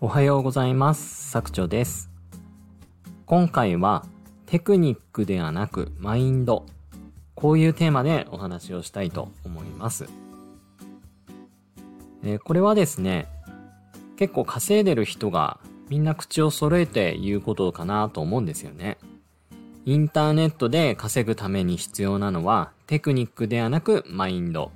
おはようございます。作長です。今回はテクニックではなくマインド。こういうテーマでお話をしたいと思います。えーこれはですね、結構稼いでる人がみんな口を揃えて言うことかなと思うんですよね。インターネットで稼ぐために必要なのはテクニックではなくマインド。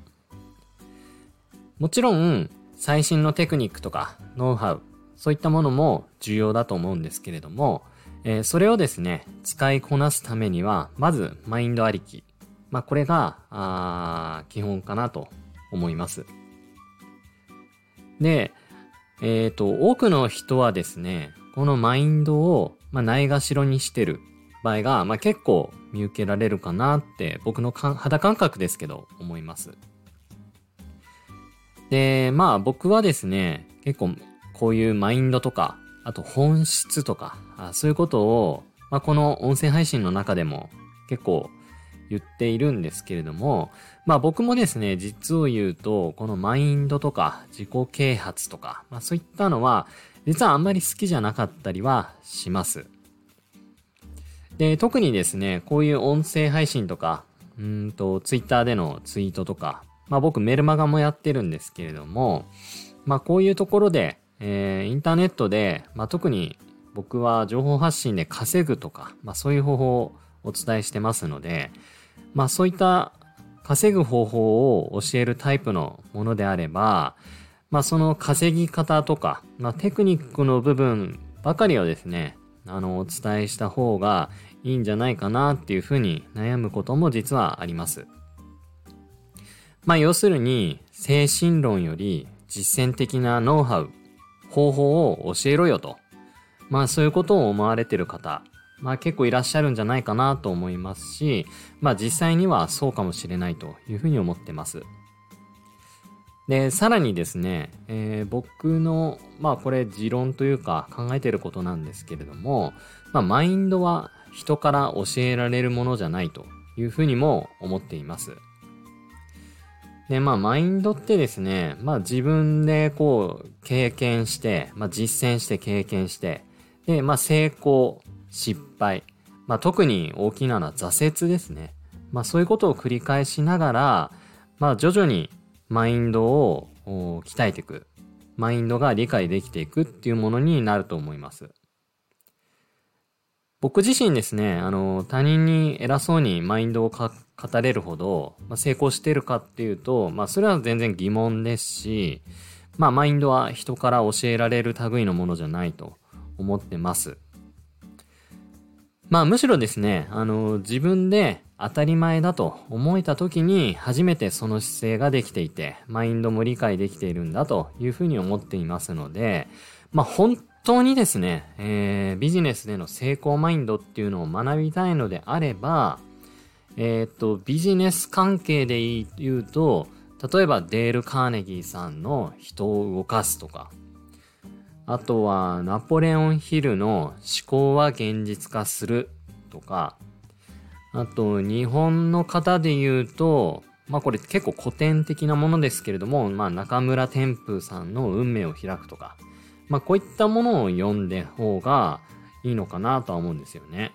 もちろん最新のテクニックとかノウハウ、そういったものも重要だと思うんですけれども、えーそれをですね、使いこなすためには、まずマインドありき。まあこれが、あ基本かなと思います。で、えっ、と、多くの人はですね、このマインドを、まあ、ないがしろにしてる場合が、まあ、結構見受けられるかなって、僕の肌感覚ですけど、思います。で、まあ僕はですね、結構こういうマインドとか、あと本質とか、あそういうことを、まあこの音声配信の中でも結構言っているんですけれども、まあ僕もですね、実を言うと、このマインドとか自己啓発とか、まあそういったのは、実はあんまり好きじゃなかったりはします。で、特にですね、こういう音声配信とか、うんと、ツイッターでのツイートとか、まあ僕メルマガもやってるんですけれども、まあこういうところで、えーインターネットで、まあ特に僕は情報発信で稼ぐとか、まあそういう方法をお伝えしてますので、まあそういった稼ぐ方法を教えるタイプのものであれば、まあその稼ぎ方とか、まあテクニックの部分ばかりをですね、あの、お伝えした方がいいんじゃないかなっていうふうに悩むことも実はあります。まあ要するに、精神論より実践的なノウハウ、方法を教えろよと。まあそういうことを思われてる方、まあ結構いらっしゃるんじゃないかなと思いますし、まあ実際にはそうかもしれないというふうに思ってます。で、さらにですね、えー僕の、まあこれ持論というか考えてることなんですけれども、まあマインドは人から教えられるものじゃないというふうにも思っています。で、まあ、マインドってですね、まあ自分でこう、経験して、まあ実践して経験して、で、まあ成功、失敗、まあ特に大きなのは挫折ですね。まあそういうことを繰り返しながら、まあ徐々にマインドを鍛えていく。マインドが理解できていくっていうものになると思います。僕自身ですね、あの、他人に偉そうにマインドを語れるほど、まあ、成功してるかっていうと、まあ、それは全然疑問ですし、まあ、マインドは人から教えられる類のものじゃないと思ってます。まあ、むしろですね、あの、自分で当たり前だと思えた時に初めてその姿勢ができていて、マインドも理解できているんだというふうに思っていますので、まあ、本当にですね、えービジネスでの成功マインドっていうのを学びたいのであれば、えーっと、ビジネス関係で言うと、例えばデール・カーネギーさんの人を動かすとか、あとはナポレオン・ヒルの思考は現実化するとか、あと日本の方で言うと、まあこれ結構古典的なものですけれども、まあ中村天風さんの運命を開くとか、まあこういったものを読んで方がいいのかなとは思うんですよね。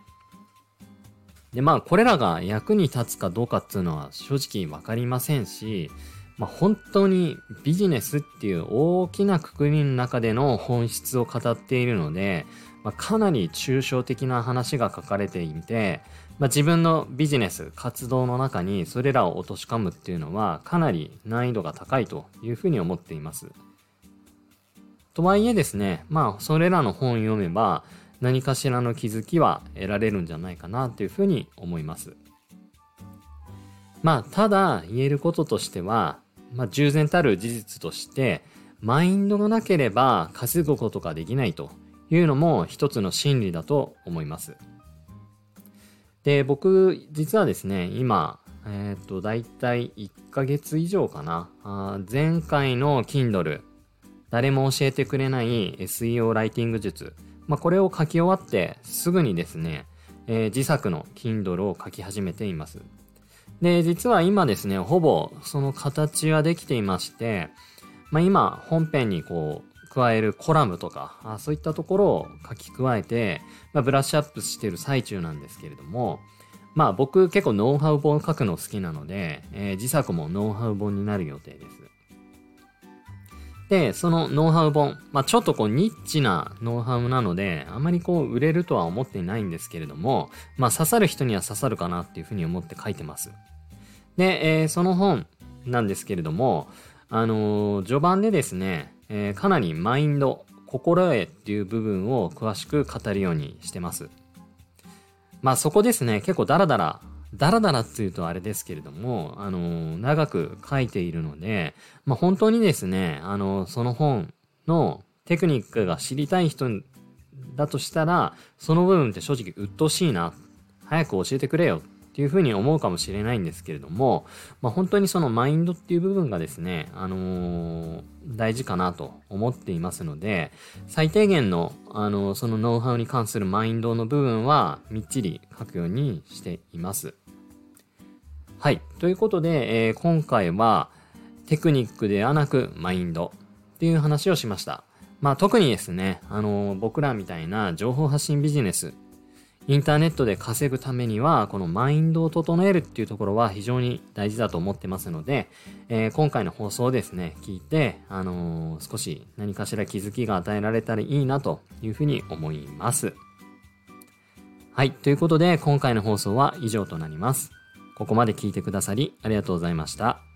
で、まあこれらが役に立つかどうかっていうのは正直わかりませんし、まあ本当にビジネスっていう大きなくくりの中での本質を語っているので、まあ、かなり抽象的な話が書かれていて、まあ、自分のビジネス、活動の中にそれらを落とし込むっていうのはかなり難易度が高いというふうに思っています。とはいえですね、まあそれらの本読めば何かしらの気づきは得られるんじゃないかなというふうに思います。まあただ言えることとしては、まあ従前たる事実としてマインドがなければ稼ぐことができないというのも一つの真理だと思います。で、僕、実はですね、今、えっ、と、だいたい1ヶ月以上かな。あ前回の Kindle、誰も教えてくれない SEO ライティング術。まあ、これを書き終わってすぐにですね、えー自作の Kindle を書き始めています。で、実は今ですね、ほぼその形はできていまして、まあ、今、本編にこう、加えるコラムとか、あそういったところを書き加えて、まあ、ブラッシュアップしてる最中なんですけれども、まあ僕結構ノウハウ本書くの好きなので、えー、自作もノウハウ本になる予定です。で、そのノウハウ本、まあちょっとこうニッチなノウハウなので、あまりこう売れるとは思っていないんですけれども、まあ刺さる人には刺さるかなっていうふうに思って書いてます。で、えー、その本なんですけれども、あのー、序盤でですね、えー、かなりマインド、心得っていう部分を詳しく語るようにしてます。まあそこですね、結構ダラダラ、ダラダラっていうとあれですけれども、あの、長く書いているので、まあ本当にですね、あの、その本のテクニックが知りたい人だとしたら、その部分って正直鬱陶しいな。早く教えてくれよっていうふうに思うかもしれないんですけれども、まあ、本当にそのマインドっていう部分がですね、あのー、大事かなと思っていますので、最低限の、あのー、そのノウハウに関するマインドの部分はみっちり書くようにしています。はい。ということで、えー、今回はテクニックではなくマインドっていう話をしました。まあ特にですね、あの僕らみたいな情報発信ビジネスインターネットで稼ぐためには、このマインドを整えるっていうところは非常に大事だと思ってますので、えー、今回の放送をですね、聞いて、あのー、少し何かしら気づきが与えられたらいいなというふうに思います。はい。ということで、今回の放送は以上となります。ここまで聞いてくださりありがとうございました。